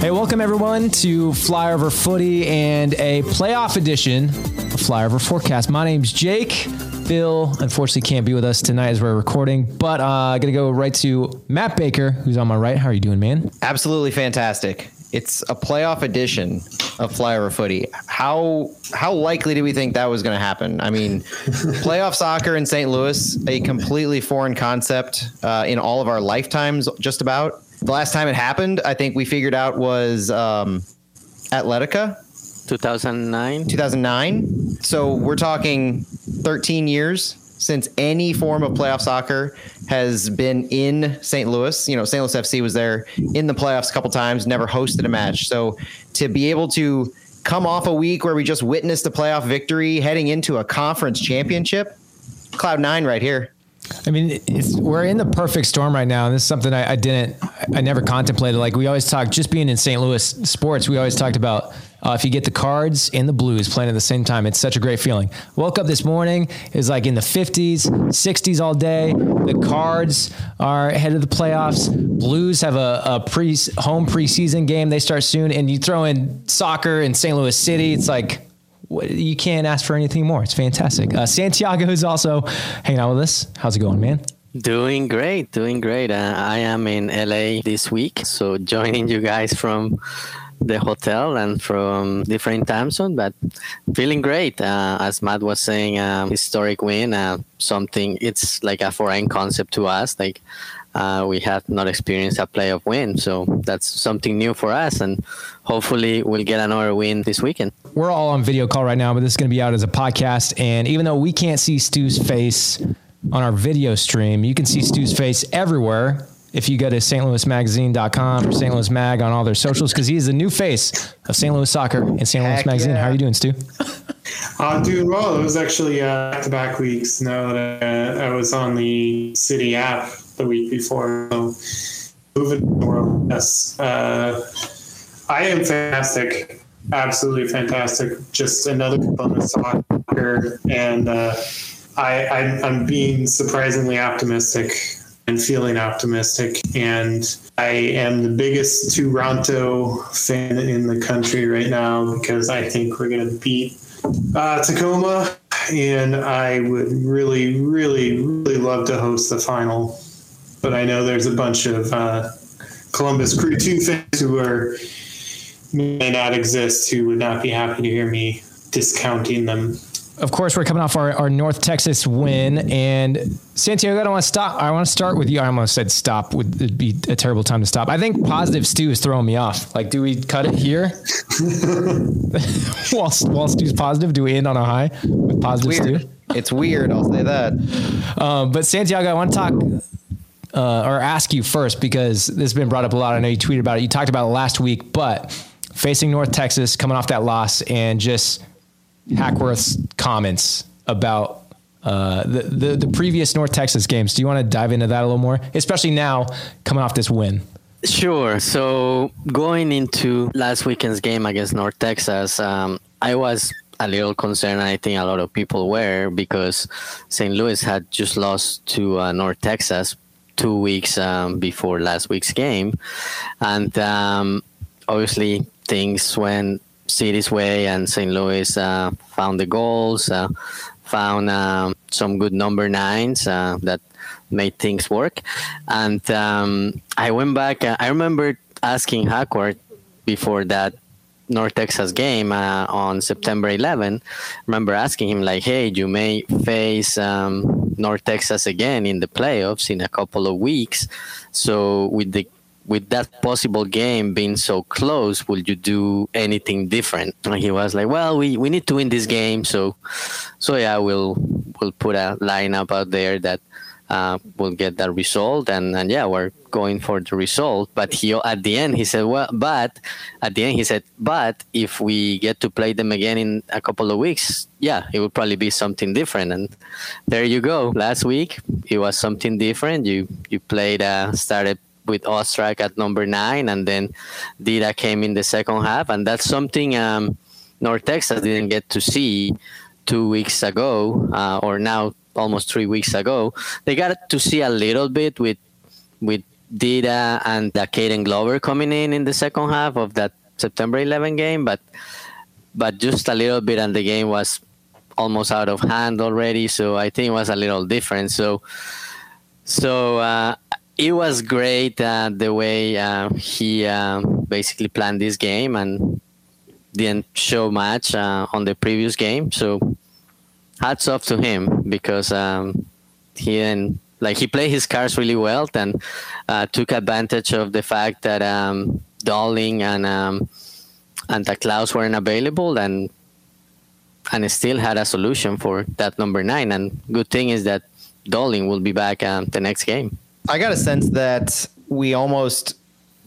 Hey, welcome everyone to Flyover Footy and a playoff edition of Flyover Forecast. My name's Jake. Bill unfortunately can't be with us tonight as we're recording, but uh, I'm gonna go right to Matt Baker, who's on my right. How are you doing, man? Absolutely fantastic. It's a playoff edition of Flyover Footy. How how likely do we think that was going to happen? I mean, playoff soccer in St. Louis, a completely foreign concept uh, in all of our lifetimes, just about. The last time it happened, I think we figured out was um, Athletica 2009. 2009. So we're talking 13 years since any form of playoff soccer has been in St. Louis. You know, St. Louis FC was there in the playoffs a couple times, never hosted a match. So to be able to come off a week where we just witnessed a playoff victory heading into a conference championship, cloud nine right here. I mean, we're in the perfect storm right now, and this is something I, I didn't, I never contemplated. Like we always talk, just being in St. Louis sports, we always talked about uh, if you get the Cards and the Blues playing at the same time, it's such a great feeling. Woke up this morning, is like in the 50s, 60s all day. The Cards are ahead of the playoffs. Blues have a, a pre home preseason game. They start soon, and you throw in soccer in St. Louis City. It's like you can't ask for anything more. It's fantastic. Uh, Santiago is also hanging out with us. How's it going, man? Doing great, doing great. Uh, I am in LA this week, so joining you guys from the hotel and from different time zone, but feeling great. Uh, as Matt was saying, um, historic win, uh, something it's like a foreign concept to us. Like uh, we have not experienced a playoff win, so that's something new for us, and hopefully we'll get another win this weekend. We're all on video call right now, but this is going to be out as a podcast, and even though we can't see Stu's face on our video stream, you can see Stu's face everywhere if you go to stlouismagazine.com or St. Louis Mag on all their socials, because he's the new face of St. Louis Soccer and St. Louis Magazine. Yeah. How are you doing, Stu? I'm doing well. It was actually uh, back-to-back weeks. Now that uh, I was on the city app the week before, so moving world. Yes, uh, I am fantastic. Absolutely fantastic. Just another component of soccer, and uh, I, I'm, I'm being surprisingly optimistic and feeling optimistic. And I am the biggest Toronto fan in the country right now because I think we're going to beat uh, Tacoma. And I would really, really, really love to host the final. But I know there's a bunch of uh, Columbus Crew 2 fans who are may not exist who would not be happy to hear me discounting them of course, we're coming off our, our North Texas win, and Santiago, I don't want to stop. I want to start with you. I almost said stop. Would it'd be a terrible time to stop. I think positive Stu is throwing me off. Like, do we cut it here? while, while Stu's positive, do we end on a high with positive weird. Stu? It's weird. I'll say that. Um, but Santiago, I want to talk uh, or ask you first because this has been brought up a lot. I know you tweeted about it. You talked about it last week, but facing North Texas, coming off that loss, and just Hackworth's comments about uh, the, the, the previous North Texas games. Do you want to dive into that a little more, especially now coming off this win? Sure. So going into last weekend's game against North Texas, um, I was a little concerned. I think a lot of people were because St. Louis had just lost to uh, North Texas two weeks um, before last week's game, and um, obviously things went City's way, and St. Louis uh, found the goals, uh, found um, some good number nines uh, that made things work. And um, I went back. Uh, I remember asking Hackworth before that North Texas game uh, on September 11. Remember asking him like, "Hey, you may face um, North Texas again in the playoffs in a couple of weeks. So with the with that possible game being so close, will you do anything different? And he was like, well, we, we need to win this game. So, so yeah, we'll, we'll put a lineup out there that uh, will get that result. And, and yeah, we're going for the result. But he, at the end, he said, well, but at the end, he said, but if we get to play them again in a couple of weeks, yeah, it would probably be something different. And there you go. Last week, it was something different. You, you played, uh, started with Ostrak at number nine, and then Dida came in the second half, and that's something um, North Texas didn't get to see two weeks ago, uh, or now almost three weeks ago. They got to see a little bit with with Dida and the Caden Glover coming in in the second half of that September 11 game, but but just a little bit, and the game was almost out of hand already. So I think it was a little different. So so uh, it was great uh, the way uh, he uh, basically planned this game and didn't show much uh, on the previous game. So hats off to him because um, he and like he played his cards really well and uh, took advantage of the fact that um, Dolling and um, and the Klauss weren't available and and still had a solution for that number nine. And good thing is that Dolling will be back um, the next game. I got a sense that we almost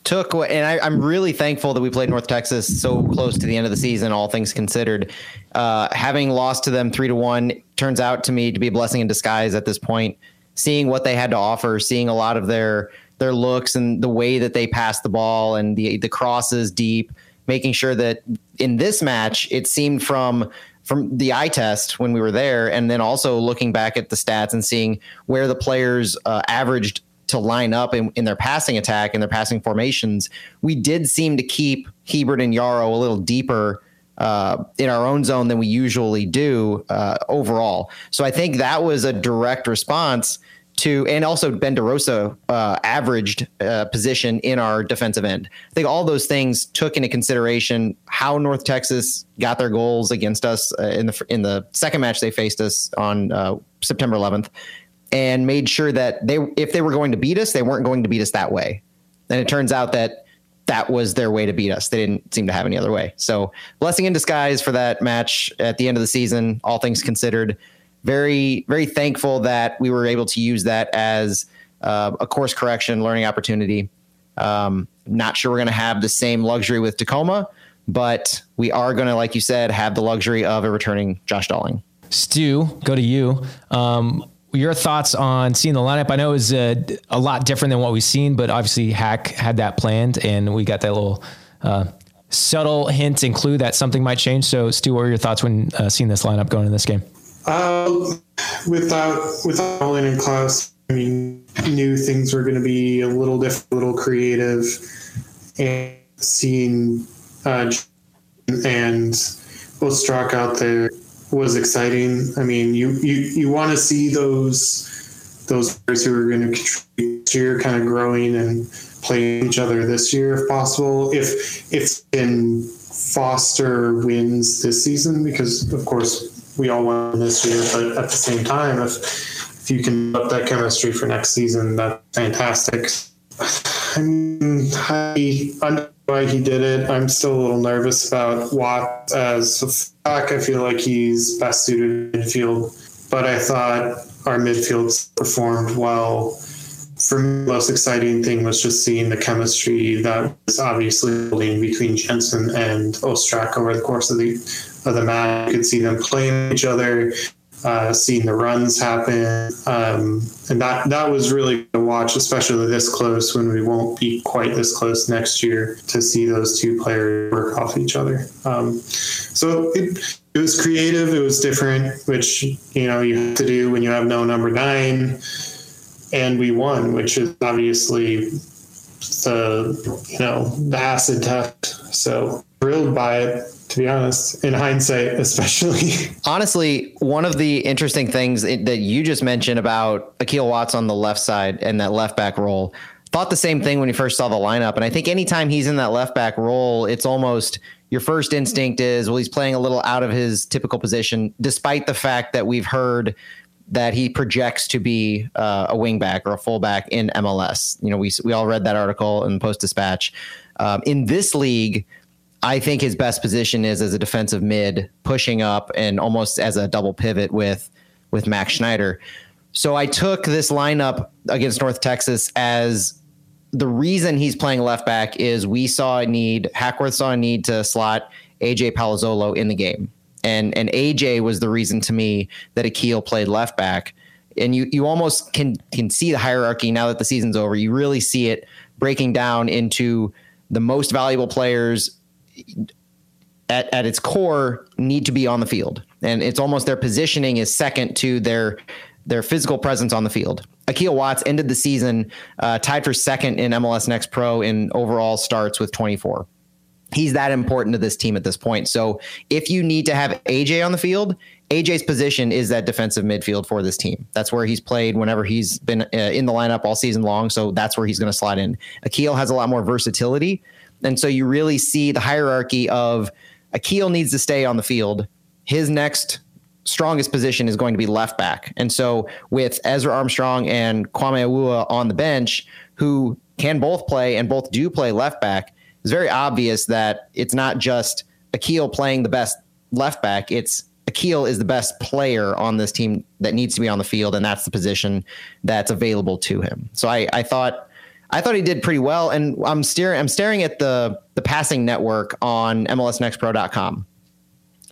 took, and I, am really thankful that we played North Texas so close to the end of the season, all things considered. Uh, having lost to them three to one turns out to me to be a blessing in disguise at this point. Seeing what they had to offer, seeing a lot of their their looks and the way that they passed the ball and the the crosses deep, making sure that in this match it seemed from from the eye test when we were there, and then also looking back at the stats and seeing where the players uh, averaged to line up in, in their passing attack and their passing formations, we did seem to keep Hebert and Yaro a little deeper uh, in our own zone than we usually do uh, overall. So I think that was a direct response to, and also Ben DeRosa uh, averaged uh, position in our defensive end. I think all those things took into consideration how North Texas got their goals against us uh, in the in the second match they faced us on uh, September 11th, and made sure that they, if they were going to beat us, they weren't going to beat us that way. And it turns out that that was their way to beat us. They didn't seem to have any other way. So blessing in disguise for that match at the end of the season, all things considered very very thankful that we were able to use that as uh, a course correction learning opportunity. Um, not sure we're going to have the same luxury with Tacoma, but we are going to, like you said, have the luxury of a returning Josh Dolling. Stu, go to you. Um, your thoughts on seeing the lineup? I know it was a, a, lot different than what we've seen, but obviously Hack had that planned, and we got that little uh, subtle hint and clue that something might change. So, Stu, what were your thoughts when uh, seeing this lineup going in this game? Um, without without Olin and Klauss, I mean, knew things were going to be a little different, a little creative, and seeing uh, and Ostrak out there was exciting. I mean, you you you want to see those those players who are going to contribute this year kind of growing and playing each other this year if possible. If if in Foster wins this season, because of course we all won this year, but at the same time, if if you can up that chemistry for next season, that's fantastic. I mean, I understand why he did it. I'm still a little nervous about Watt as a back. I feel like he's best suited midfield, but I thought our midfield performed well. For me, the most exciting thing was just seeing the chemistry that was obviously building between Jensen and Ostrak over the course of the of the match. You could see them playing each other, uh, seeing the runs happen, um, and that that was really to watch, especially this close when we won't be quite this close next year to see those two players work off each other. Um, so it, it was creative, it was different, which you know you have to do when you have no number nine, and we won, which is obviously the you know the acid test. So thrilled by it to be honest, in hindsight, especially. Honestly, one of the interesting things that you just mentioned about Akil Watts on the left side and that left back role, thought the same thing when you first saw the lineup. And I think anytime he's in that left back role, it's almost your first instinct is, well, he's playing a little out of his typical position, despite the fact that we've heard that he projects to be uh, a wingback or a fullback in MLS. You know, we we all read that article in Post Dispatch. Um, in this league, I think his best position is as a defensive mid, pushing up and almost as a double pivot with with Max Schneider. So I took this lineup against North Texas as the reason he's playing left back is we saw a need, Hackworth saw a need to slot AJ Palazzolo in the game. And and AJ was the reason to me that Akil played left back. And you you almost can can see the hierarchy now that the season's over. You really see it breaking down into the most valuable players at, at its core need to be on the field and it's almost their positioning is second to their their physical presence on the field Akil Watts ended the season uh, tied for second in MLS Next Pro in overall starts with 24 he's that important to this team at this point. So if you need to have AJ on the field, AJ's position is that defensive midfield for this team. That's where he's played whenever he's been uh, in the lineup all season long. So that's where he's going to slide in. Akil has a lot more versatility. And so you really see the hierarchy of Akil needs to stay on the field. His next strongest position is going to be left back. And so with Ezra Armstrong and Kwame Awuah on the bench, who can both play and both do play left back, it's very obvious that it's not just Akil playing the best left back. It's Akil is the best player on this team that needs to be on the field, and that's the position that's available to him. So I, I thought I thought he did pretty well, and I'm staring I'm staring at the the passing network on MLSNextPro.com.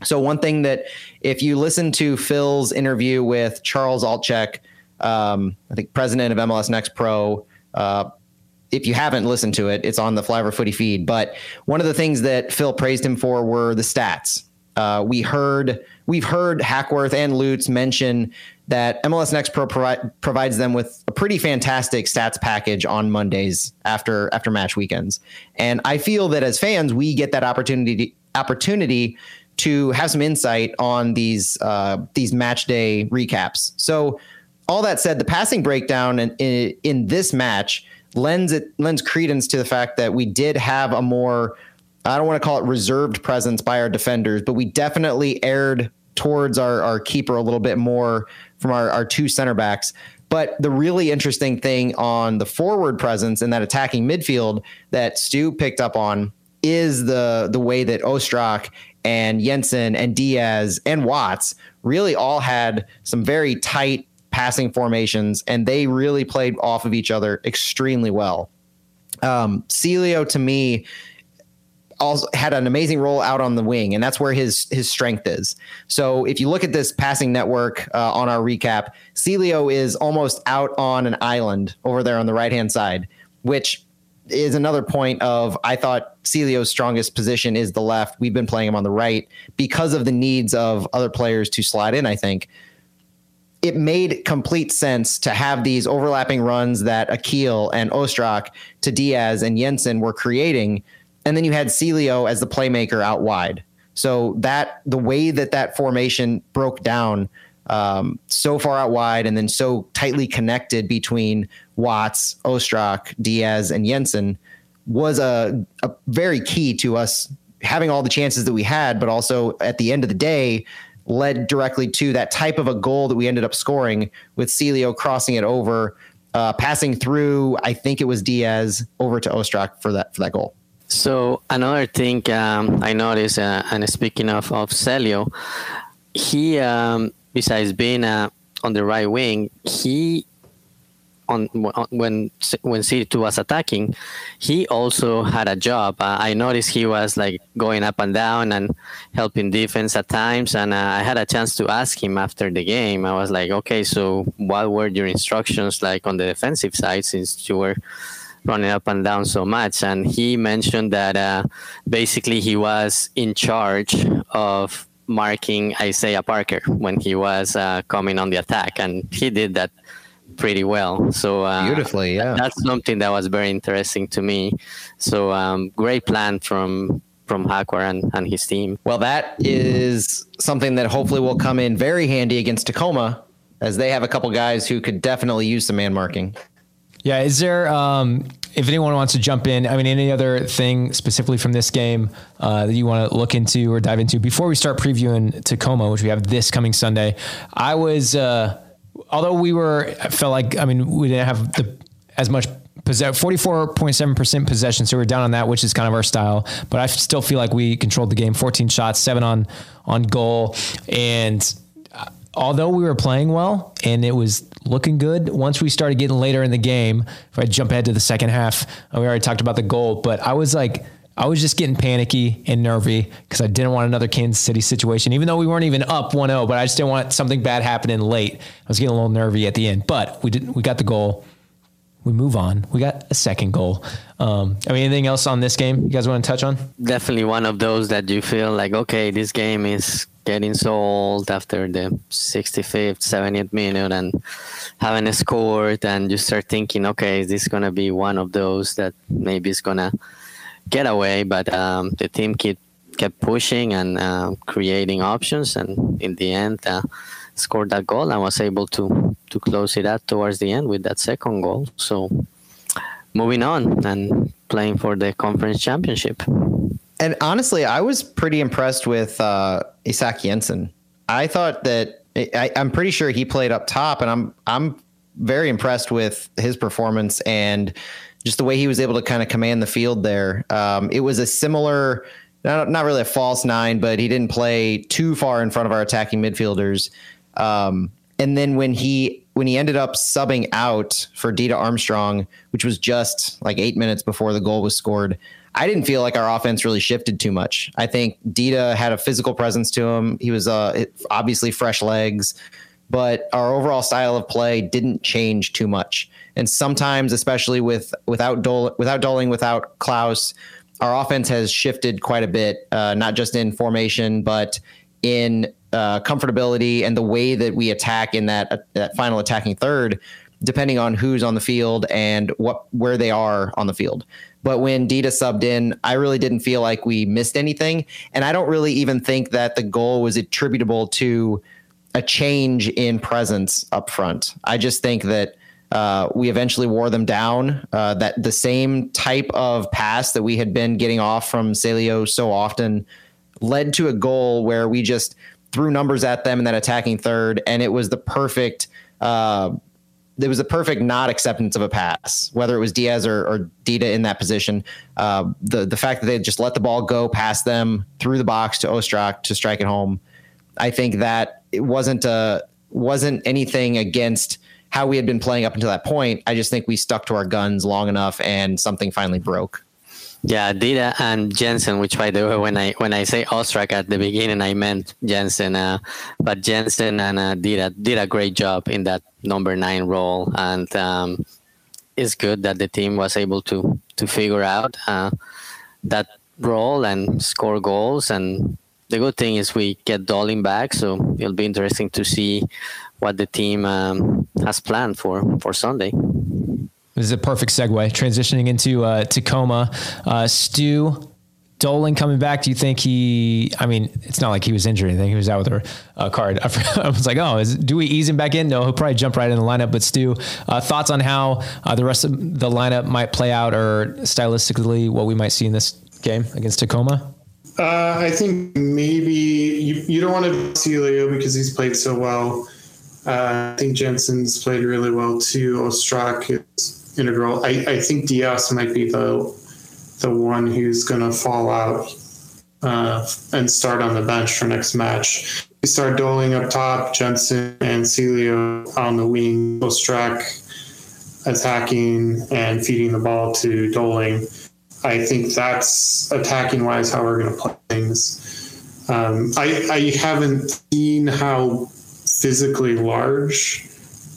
So one thing that if you listen to Phil's interview with Charles Altchek, um, I think president of MLS Next Pro, uh, if you haven't listened to it, it's on the Flyover Footy feed. But one of the things that Phil praised him for were the stats. Uh, we heard we've heard Hackworth and Lutz mention that MLS Next Pro provi- provides them with a pretty fantastic stats package on Mondays after after match weekends, and I feel that as fans we get that opportunity opportunity to have some insight on these uh, these match day recaps. So all that said, the passing breakdown in, in, in this match lends it lends credence to the fact that we did have a more I don't want to call it reserved presence by our defenders, but we definitely aired towards our, our keeper a little bit more from our, our two center backs. But the really interesting thing on the forward presence and that attacking midfield that Stu picked up on is the the way that Ostrak and Jensen and Diaz and Watts really all had some very tight passing formations, and they really played off of each other extremely well. Um, Celio, to me, also had an amazing role out on the wing, and that's where his his strength is. So if you look at this passing network uh, on our recap, Celio is almost out on an island over there on the right hand side, which is another point of I thought Celio's strongest position is the left. We've been playing him on the right because of the needs of other players to slide in. I think it made complete sense to have these overlapping runs that Akil and Ostrak to Diaz and Jensen were creating. And then you had Celio as the playmaker out wide. So that the way that that formation broke down um, so far out wide and then so tightly connected between Watts, Ostrak, Diaz, and Jensen was a, a very key to us having all the chances that we had, but also at the end of the day, led directly to that type of a goal that we ended up scoring with Celio crossing it over, uh, passing through. I think it was Diaz over to Ostrak for that for that goal. So another thing um, I noticed, uh, and speaking of of Celio, he um, besides being uh, on the right wing, he on, when when C2 was attacking, he also had a job. Uh, I noticed he was like going up and down and helping defense at times. And uh, I had a chance to ask him after the game. I was like, okay, so what were your instructions like on the defensive side since you were running up and down so much? And he mentioned that uh, basically he was in charge of marking Isaiah Parker when he was uh, coming on the attack, and he did that pretty well. So uh, beautifully, yeah. That's something that was very interesting to me. So um, great plan from from Hackworth and, and his team. Well, that is something that hopefully will come in very handy against Tacoma, as they have a couple guys who could definitely use some man marking. Yeah, is there? Um, if anyone wants to jump in, I mean, any other thing specifically from this game uh, that you want to look into or dive into before we start previewing Tacoma, which we have this coming Sunday? I was. Uh, although we were I felt like I mean we didn't have the as much forty four point seven percent possession, so we're down on that, which is kind of our style. But I still feel like we controlled the game. Fourteen shots, seven on on goal, and uh, although we were playing well and it was looking good, once we started getting later in the game, if I jump ahead to the second half, we already talked about the goal, but I was like I was just getting panicky and nervy because I didn't want another Kansas City situation, even though we weren't even up 1 0, but I just didn't want something bad happening late. I was getting a little nervy at the end, but we didn't, we got the goal. We move on. We got a second goal. Um, I mean, anything else on this game you guys want to touch on? Definitely one of those that you feel like, okay, this game is getting sold after the 65th, 70th minute and having a scored, and you start thinking, okay, is this going to be one of those that maybe is going to get away? But um, the team kept kept pushing and uh, creating options, and in the end, uh, scored that goal and was able to to close it out towards the end with that second goal. So moving on and playing for the conference championship. And honestly, I was pretty impressed with uh, Isak Jensen. I thought that I, I'm pretty sure he played up top, and I'm I'm very impressed with his performance and just the way he was able to kind of command the field there. Um, it was a similar, not, not really a false nine, but he didn't play too far in front of our attacking midfielders. Um, and then when he when he ended up subbing out for Dida Armstrong, which was just like eight minutes before the goal was scored, I didn't feel like our offense really shifted too much. I think Dida had a physical presence to him. He was uh, obviously fresh legs, but our overall style of play didn't change too much. And sometimes, especially with without Dol- without Dolling, without Klauss, our offense has shifted quite a bit, uh, not just in formation, but in uh, comfortability and the way that we attack in that uh, that final attacking third, depending on who's on the field and what where they are on the field. But when Dida subbed in, I really didn't feel like we missed anything, and I don't really even think that the goal was attributable to a change in presence up front. I just think that. Uh, we eventually wore them down. Uh, that the same type of pass that we had been getting off from Celio so often led to a goal where we just threw numbers at them in that attacking third, and it was the perfect. Uh, it was a perfect not acceptance of a pass, whether it was Diaz or, or Dida in that position. Uh, the the fact that they just let the ball go past them through the box to Ostrak to strike it home, I think that it wasn't a uh, wasn't anything against how we had been playing up until that point. I just think we stuck to our guns long enough, and something finally broke. Yeah, Dida and Jensen, which by the way, when I when I say Ostrak at the beginning, I meant Jensen, uh, but Jensen and uh, Dida did a great job in that number nine role, and um, it's good that the team was able to to figure out uh, that role and score goals. And the good thing is we get Dolling back, so it'll be interesting to see what the team um, has planned for for Sunday. This is a perfect segue. Transitioning into uh, Tacoma, uh, Stu Dolling coming back. Do you think he? I mean, it's not like he was injured or anything. He was out with a, a card. I was like, oh, is, do we ease him back in? No, he'll probably jump right in the lineup. But Stu, uh, thoughts on how uh, the rest of the lineup might play out, or stylistically, what we might see in this game against Tacoma? Uh, I think maybe you, you don't want to see Leo because he's played so well. Uh, I think Jensen's played really well too. Ostrak is integral. I, I think Diaz might be the the one who's going to fall out uh, and start on the bench for next match. We start Dolling up top, Jensen and Celio on the wing, Ostrak attacking and feeding the ball to Dolling. I think that's attacking wise how we're going to play things. Um, I, I haven't seen how physically large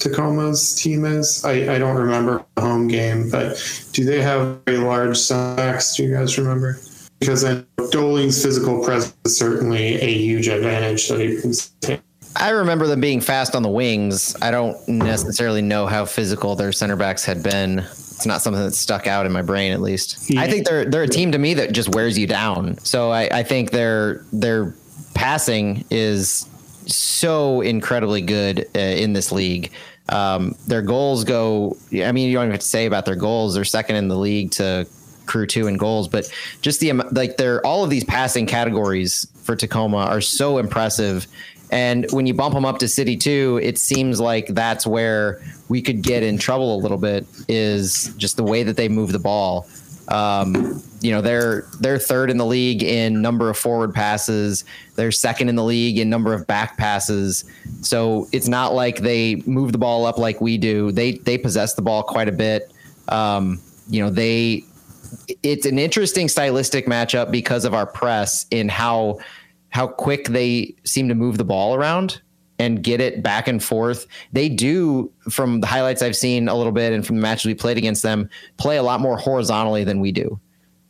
Tacoma's team is. I, I don't remember the home game, but do they have very large backs? Do you guys remember? Because I Dolling's physical presence is certainly a huge advantage that he can take. I remember them being fast on the wings. I don't necessarily know how physical their center backs had been. It's not something that stuck out in my brain, at least. Yeah. I think they're they're a team to me that just wears you down. So I, I think their their passing is so incredibly good uh, in this league. Um, their goals go. I mean, you don't even have to say about their goals. They're second in the league to crew two in goals, but just the like they're all of these passing categories for Tacoma are so impressive. And when you bump them up to City two, it seems like that's where we could get in trouble a little bit. Is just the way that they move the ball. Um, you know they're they're third in the league in number of forward passes. They're second in the league in number of back passes. So it's not like they move the ball up like we do. They they possess the ball quite a bit. Um, you know they. It's an interesting stylistic matchup because of our press in how how quick they seem to move the ball around and get it back and forth. They do, from the highlights I've seen a little bit and from the matches we played against them, play a lot more horizontally than we do.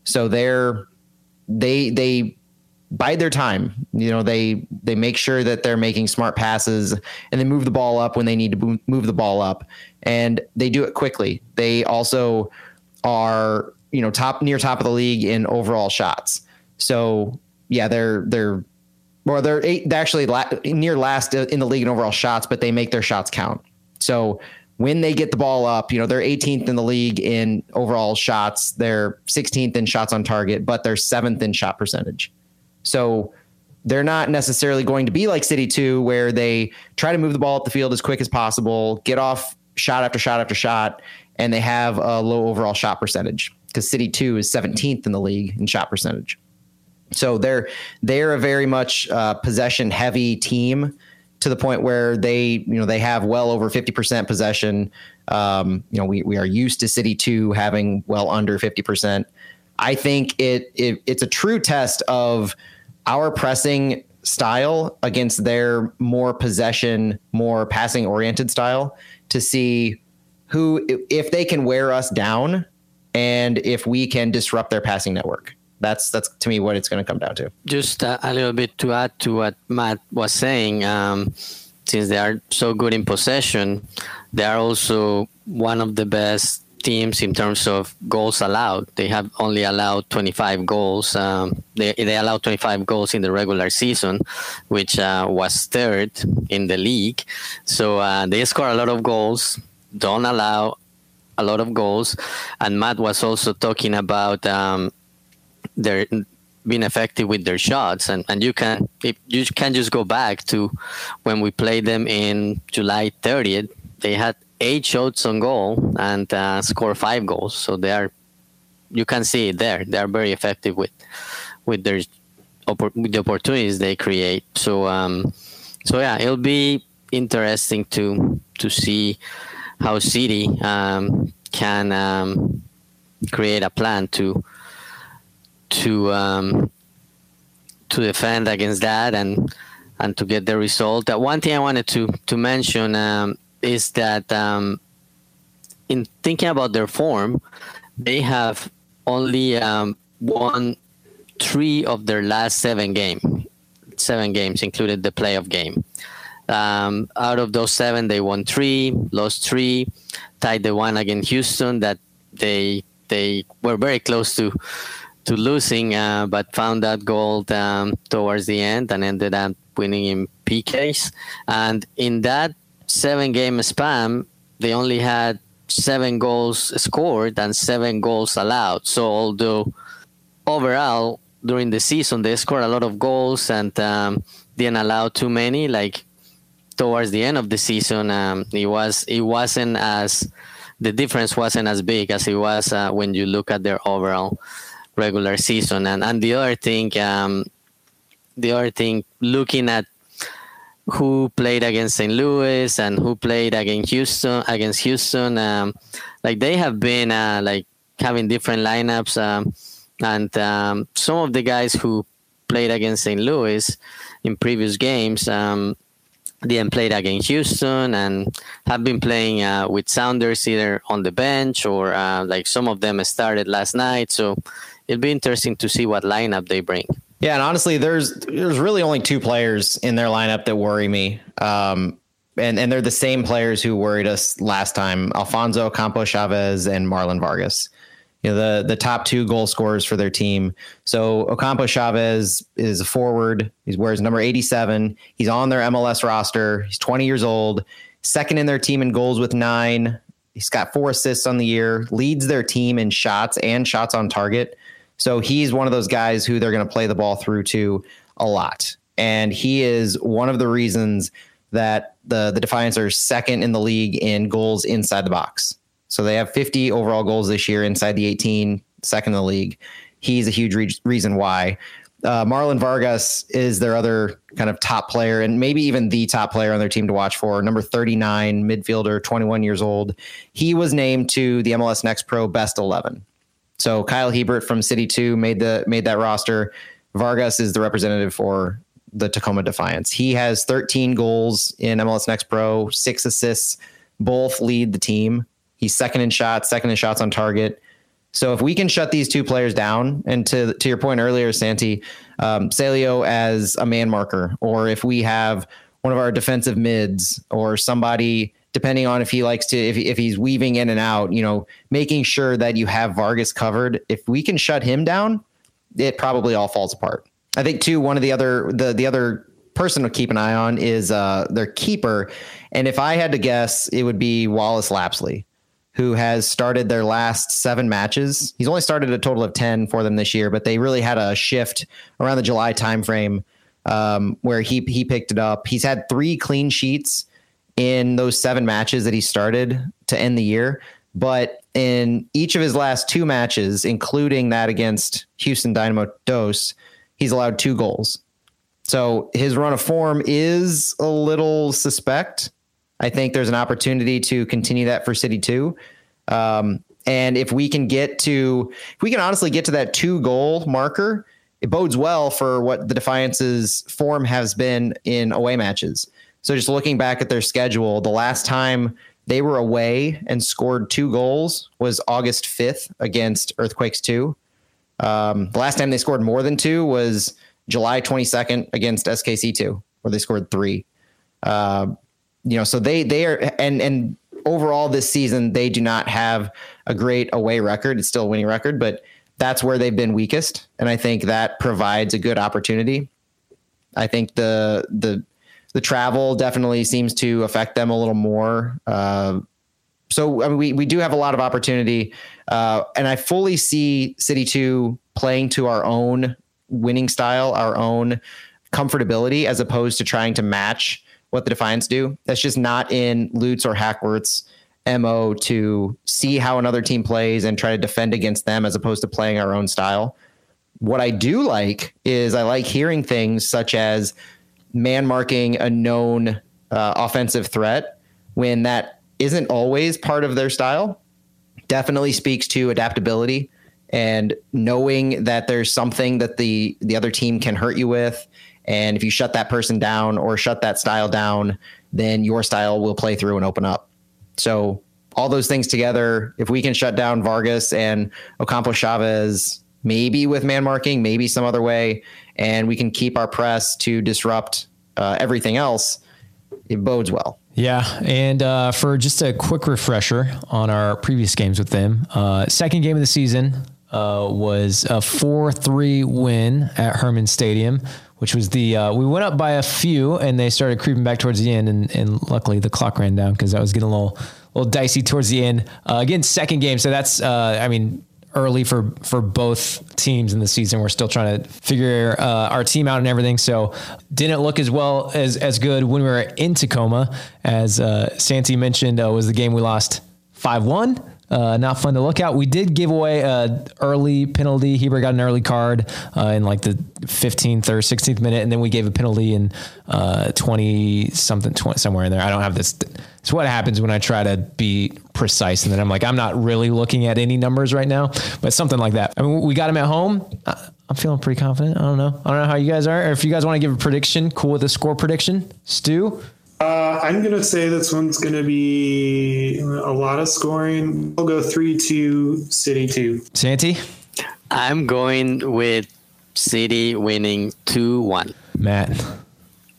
So they're they they bide their time You know, they they make sure that they're making smart passes and they move the ball up when they need to move the ball up, and they do it quickly. They also are you know top near top of the league in overall shots. So yeah, they're they're well they're eight, actually la- near last in the league in overall shots, but they make their shots count. So when they get the ball up, you know, they're 18th in the league in overall shots, they're 16th in shots on target, but they're seventh in shot percentage. So they're not necessarily going to be like City 2, where they try to move the ball up the field as quick as possible, get off shot after shot after shot, and they have a low overall shot percentage because City 2 is 17th in the league in shot percentage. So they're they're a very much uh, possession heavy team to the point where they you know they have well over 50% possession. Um, you know we we are used to City 2 having well under 50%. I think it, it it's a true test of our pressing style against their more possession, more passing oriented style to see who, if they can wear us down and if we can disrupt their passing network. That's that's to me what it's going to come down to. Just uh, a little bit to add to what Matt was saying. Um, since they are so good in possession, they are also one of the best teams in terms of goals allowed. They have only allowed 25 goals. Um, they they allowed 25 goals in the regular season, which uh, was third in the league. So uh, they score a lot of goals. Don't allow a lot of goals. And Matt was also talking about um, their being effective with their shots and, and you can you can just go back to when we played them in July 30th they had eight shots on goal and uh, score five goals. So they are, you can see it there. They are very effective with with their with the opportunities they create. So um, so yeah, it'll be interesting to to see how City um, can um, create a plan to to um, to defend against that and and to get the result. Uh, one thing I wanted to to mention um, is that um, in thinking about their form, they have only um, won three of their last seven game, seven games, included the playoff game. Um, out of those seven, they won three, lost three, tied the one against Houston that they they were very close to to losing, uh, but found that goal um, towards the end and ended up winning in PKs. And in that seven game span, they only had seven goals scored and seven goals allowed. So although overall during the season they scored a lot of goals and um, didn't allow too many, like towards the end of the season, um, it was it wasn't as the difference wasn't as big as it was uh, when you look at their overall regular season. And and the other thing, um, the other thing, looking at who played against St. Louis and who played against Houston against Houston. Um, like they have been uh, like having different lineups, um, and um, some of the guys who played against St. Louis in previous games um, didn't play against Houston and have been playing uh, with Sounders either on the bench or uh, like some of them started last night. So it'll be interesting to see what lineup they bring. Yeah, and honestly, there's there's really only two players in their lineup that worry me. Um, and and they're the same players who worried us last time: Alfonso Ocampo Chavez and Marlon Vargas. You know, the the top two goal scorers for their team. So Ocampo Chavez is a forward. He wears number 87. He's on their MLS roster. He's 20 years old, second in their team in goals with nine. He's got four assists on the year, leads their team in shots and shots on target. So he's one of those guys who they're going to play the ball through to a lot. And he is one of the reasons that the the Defiance are second in the league in goals inside the box. So they have 50 overall goals this year inside the 18, second in the league. He's a huge re- reason why. Uh, Marlon Vargas is their other kind of top player, and maybe even the top player on their team to watch for. Number 39, midfielder, 21 years old. He was named to the MLS Next Pro Best 11. So Kyle Hebert from City Two made the made that roster. Vargas is the representative for the Tacoma Defiance. He has 13 goals in MLS Next Pro, six assists. Both lead the team. He's second in shots, second in shots on target. So if we can shut these two players down, and to to your point earlier, Santi, um, Celio as a man marker, or if we have one of our defensive mids or somebody, depending on if he likes to, if, if he's weaving in and out, you know, making sure that you have Vargas covered. If we can shut him down, it probably all falls apart. I think too. One of the other the the other person to keep an eye on is uh, their keeper, and if I had to guess, it would be Wallace Lapsley who has started their last seven matches. He's only started a total of 10 for them this year, but they really had a shift around the July timeframe um, where he, he picked it up. He's had three clean sheets in those seven matches that he started to end the year. But in each of his last two matches, including that against Houston Dynamo Dos, he's allowed two goals. So his run of form is a little suspect. I think there's an opportunity to continue that for City 2. Um, and if we can get to, if we can honestly get to that two goal marker, it bodes well for what the Defiance's form has been in away matches. So just looking back at their schedule, the last time they were away and scored two goals was August 5th against Earthquakes 2. Um, the last time they scored more than two was July 22nd against SKC 2, where they scored three. Uh, you know, so they they are and and overall this season they do not have a great away record. It's still a winning record, but that's where they've been weakest, and I think that provides a good opportunity. I think the the the travel definitely seems to affect them a little more. Uh, so I mean, we we do have a lot of opportunity, uh, and I fully see City Two playing to our own winning style, our own comfortability, as opposed to trying to match what the Defiance do. That's just not in Lutz or Hackworth's MO to see how another team plays and try to defend against them as opposed to playing our own style. What I do like is I like hearing things such as man marking a known uh, offensive threat when that isn't always part of their style. Definitely speaks to adaptability and knowing that there's something that the the other team can hurt you with and if you shut that person down or shut that style down, then your style will play through and open up. So all those things together, if we can shut down Vargas and Ocampo Chavez, maybe with man marking, maybe some other way, and we can keep our press to disrupt uh, everything else, it bodes well. Yeah, and uh, for just a quick refresher on our previous games with them, uh, second game of the season uh, was a four-three win at Hermann Stadium which was the uh, we went up by a few and they started creeping back towards the end and, and luckily the clock ran down because that was getting a little little dicey towards the end uh, again second game so that's I mean early for for both teams in the season. We're still trying to figure uh, our team out and everything. So didn't look as well as as good when we were in Tacoma. As uh, Santi mentioned uh, was the game we lost 5-1 uh, not fun to look at. We did give away a early penalty. Heber got an early card uh, in like the 15th or 16th minute, and then we gave a penalty in uh, 20 something, 20, somewhere in there. I don't have this. It's what happens when I try to be precise, and then I'm like, I'm not really looking at any numbers right now, but something like that. I mean, we got him at home. I'm feeling pretty confident. I don't know. I don't know how you guys are. If you guys want to give a prediction, cool with a score prediction, Stu. Uh, I'm going to say this one's going to be a lot of scoring. We'll go 3 2, City 2. Santi? I'm going with City winning 2 1. Matt?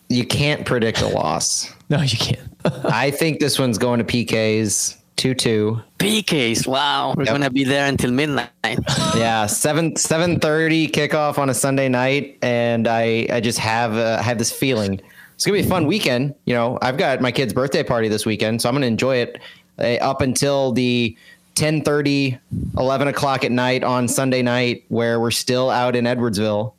You can't predict a loss. No, you can't. I think this one's going to PKs 2 2. PKs, wow. We're Yep. going to be there until midnight. Yeah, seven seven thirty kickoff on a Sunday night, and I I just have uh, have this feeling it's gonna be a fun weekend. You know, I've got my kid's birthday party this weekend, so I'm gonna enjoy it uh, up until the 10 11 o'clock at night on Sunday night, where we're still out in Edwardsville.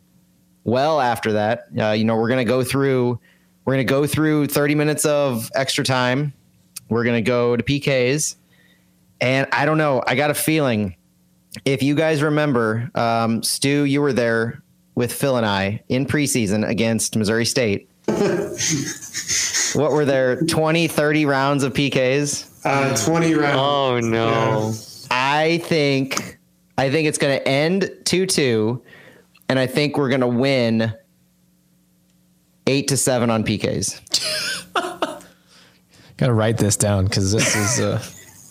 Well, after that, uh, you know, we're gonna go through we're gonna go through 30 minutes of extra time. We're gonna go to PKs, and I don't know. I got a feeling if you guys remember, um, Stu, you were there with Phil and I in preseason against Missouri State. what were there 20, 30 rounds of PKs? Uh, 20 rounds. Oh, no. I think I think it's going to end 2-2 and I think we're going to win 8 to 7 on PKs. Got to write this down because this is. Uh,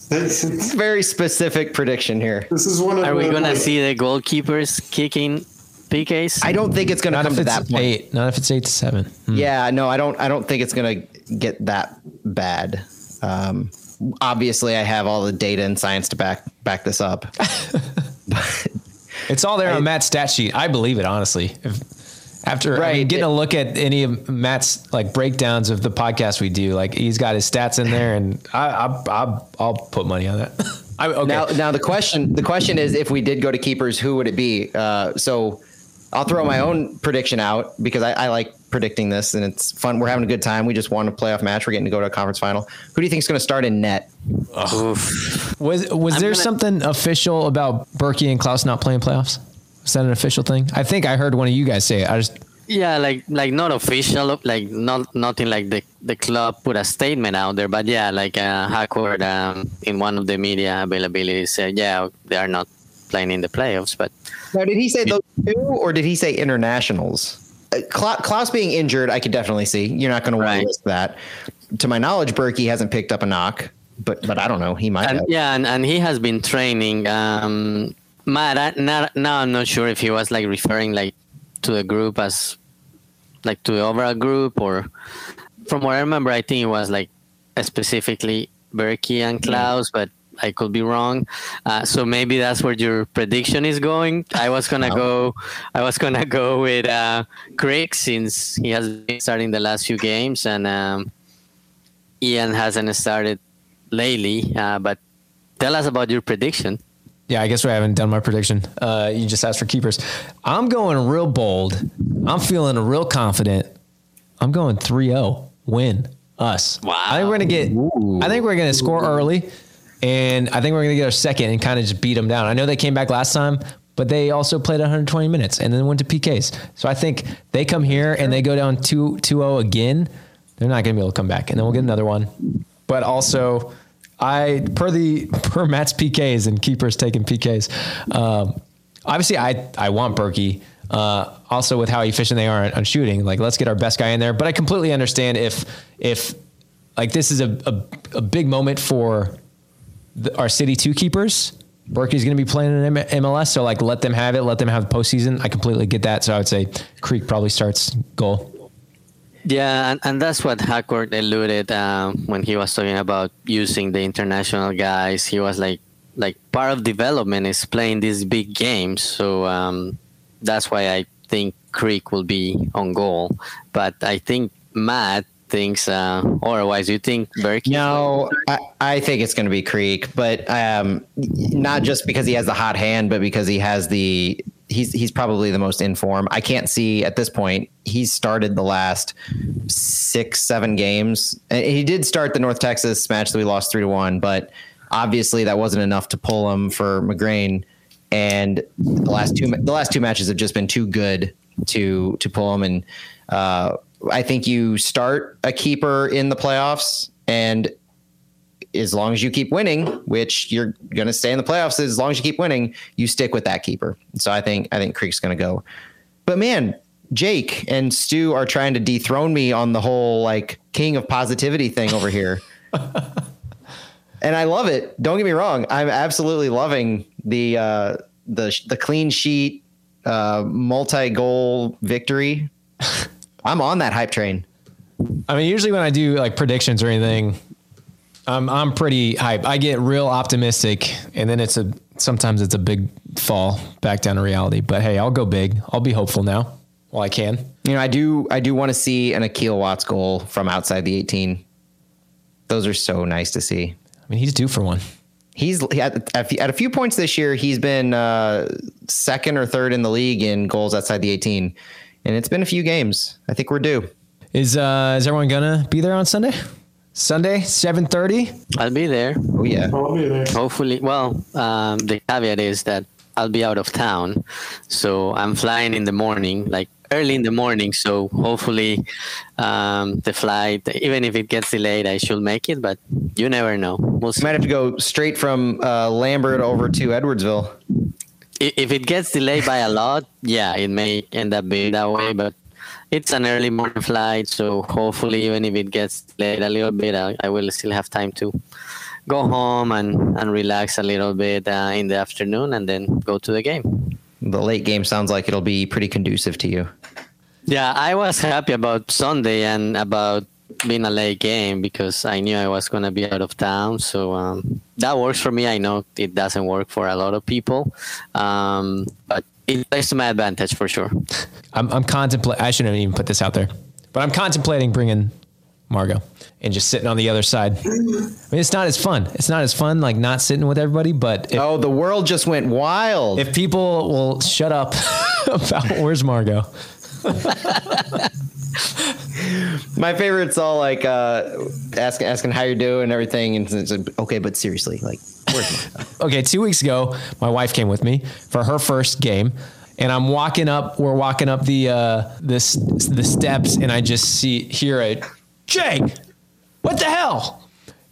this Very specific prediction here. is one of Are we gonna see the goalkeepers kicking PKs? I don't think it's going to Not come to that point. eight. Not if it's eight to seven. Hmm. Yeah, no, I don't. I don't think it's going to get that bad. Um, obviously, I have all the data and science to back back this up. It's all there on Matt's stat sheet. I believe it honestly. If, after I mean, Right. getting a look at any of Matt's like breakdowns of the podcast we do, like he's got his stats in there, and I, I, I I'll put money on that. I, okay. Now, now the question the question is, if we did go to keepers, who would it be? Uh, so, I'll throw my own prediction out because I, I like predicting this, and it's fun. We're having a good time. We just won a playoff match. We're getting to go to a conference final. Who do you think is going to start in net? Oof. was was I'm there gonna- something official about Berkey and Klauss not playing playoffs? Is that an official thing? I think I heard one of you guys say it. I just Yeah, like like not official, like not nothing like the the club put a statement out there, but yeah, like uh, Hackworth um, in one of the media availabilities said, yeah, they are not playing in the playoffs, but Now, did he say those two, or did he say internationals? Uh, Klauss being injured, I could definitely see. You're not going to want Right. to risk that. To my knowledge, Berkey hasn't picked up a knock, but but I don't know. He might. and have. yeah, and, and he has been training. Um, Matt, I, now, now I'm not sure if he was like referring like to the group as like to the overall group or from what I remember, I think it was like specifically Berkey and Klauss, but I could be wrong. Uh, so maybe that's where your prediction is going. I was gonna go. I was gonna go with uh, Craig since he has been starting the last few games, and um, Ian hasn't started lately. Uh, but tell us about your prediction. Yeah, I guess we haven't done my prediction. Uh, you just asked for keepers. I'm going real bold. I'm feeling real confident. I'm going 3-0 win us. Wow. I think we're gonna get. I think we're gonna score early, and I think we're gonna get our second and kind of just beat them down. I know they came back last time, but they also played 120 minutes and then went to PKs. So I think they come here and they go down 2 2-0 again. They're not gonna be able to come back, and then we'll get another one. But also, I per the per Matt's PKs and keepers taking PKs. Um, obviously, I I want Berkey. Uh, also, with how efficient they are on, on shooting, like let's get our best guy in there. But I completely understand if if like this is a a, a big moment for the, our city two keepers. Berkey's going to be playing in MLS, so like let them have it, let them have the postseason. I completely get that. So I would say Creek probably starts goal. Yeah, and, and that's what Hackworth alluded um, when he was talking about using the international guys. He was like, like part of development is playing these big games. So um, that's why I think Creek will be on goal. But I think Matt thinks uh, or otherwise. You think Berkey? No, I, I think it's going to be Creek, but um, not just because he has the hot hand, but because he has the he's he's probably the most informed. I can't see at this point. He's started the last six, seven games. He did start the North Texas match that we lost three to one, but obviously that wasn't enough to pull him for McGrain. And the last two the last two matches have just been too good to to pull him. And uh, I think you start a keeper in the playoffs, and as long as you keep winning, which you're going to stay in the playoffs, as long as you keep winning, you stick with that keeper. So I think I think Creek's going to go. But man, Jake and Stu are trying to dethrone me on the whole like king of positivity thing over here. and I love it. Don't get me wrong. I'm absolutely loving the uh, the the clean sheet uh, multi goal victory. I'm on that hype train. I mean, usually when I do like predictions or anything, I'm I'm pretty hype. I get real optimistic, and then it's a sometimes it's a big fall back down to reality. But hey, I'll go big. I'll be hopeful now while I can. You know, I do I do want to see an Akil Watts goal from outside the 18. Those are so nice to see. I mean, he's due for one. He's at, at a- at a few points this year. He's been uh, second or third in the league in goals outside the 18, and it's been a few games. I think we're due. Is uh is everyone gonna be there on Sunday? Sunday, seven thirty. I'll be there. Oh yeah, I'll be there. Hopefully, well, um, the caveat is that I'll be out of town, so I'm flying in the morning, like early in the morning. So hopefully, um, the flight, even if it gets delayed, I should make it. But you never know. We'll you see. might have to go straight from uh, Lambert over to Edwardsville. If it gets delayed by a lot, yeah, it may end up being that way. But it's an early morning flight, so hopefully, even if it gets delayed a little bit, I, I will still have time to go home and, and relax a little bit uh, in the afternoon and then go to the game. The late game sounds like it'll be pretty conducive to you. Yeah, I was happy about Sunday and about being a late game because I knew I was going to be out of town. So um, that works for me. I know it doesn't work for a lot of people, um, but it plays to my advantage for sure. I'm, I'm contemplating. I shouldn't even put this out there, but I'm contemplating bringing Margot and just sitting on the other side. I mean, it's not as fun. It's not as fun like not sitting with everybody. But if, oh, the world just went wild. if people will shut up about where's Margot, My favorite's all like uh, asking asking how you're doing and everything, and it's like, okay, but seriously, like, okay, two weeks ago, my wife came with me for her first game, and I'm walking up. We're walking up the uh, this the steps, and I just see hear a Jake, what the hell?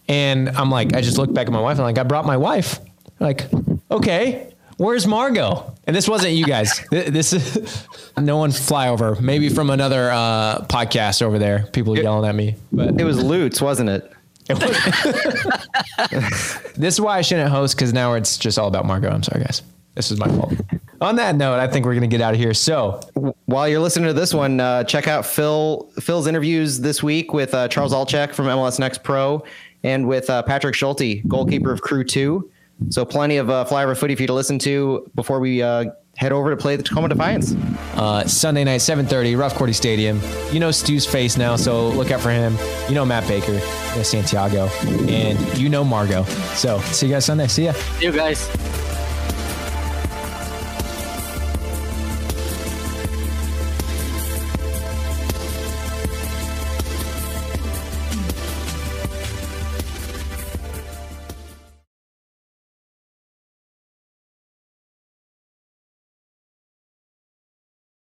And I'm like, I just look back at my wife. and I'm like, I brought my wife. Like, okay, where's Margot? And this wasn't you guys. This is no one flyover. Maybe from another uh, podcast over there. People yelling at me, but It was Lutz, wasn't it? This is why I shouldn't host because now it's just all about Margot. I'm sorry, guys. This is my fault. On that note, I think we're gonna get out of here. So, While you're listening to this one, uh, check out Phil Phil's interviews this week with uh, Charles Altchek from MLS Next Pro and with uh, Patrick Schulte, goalkeeper of Crew Two. So plenty of uh, flyover footy for you to listen to before we uh, head over to play the Tacoma Defiance. uh, Sunday night, 7:30, Ralph Korte Stadium. You know Stu's face now, so look out for him. You know Matt Baker, you know Santiago, and you know Margot. So, see you guys Sunday. See ya. See you guys.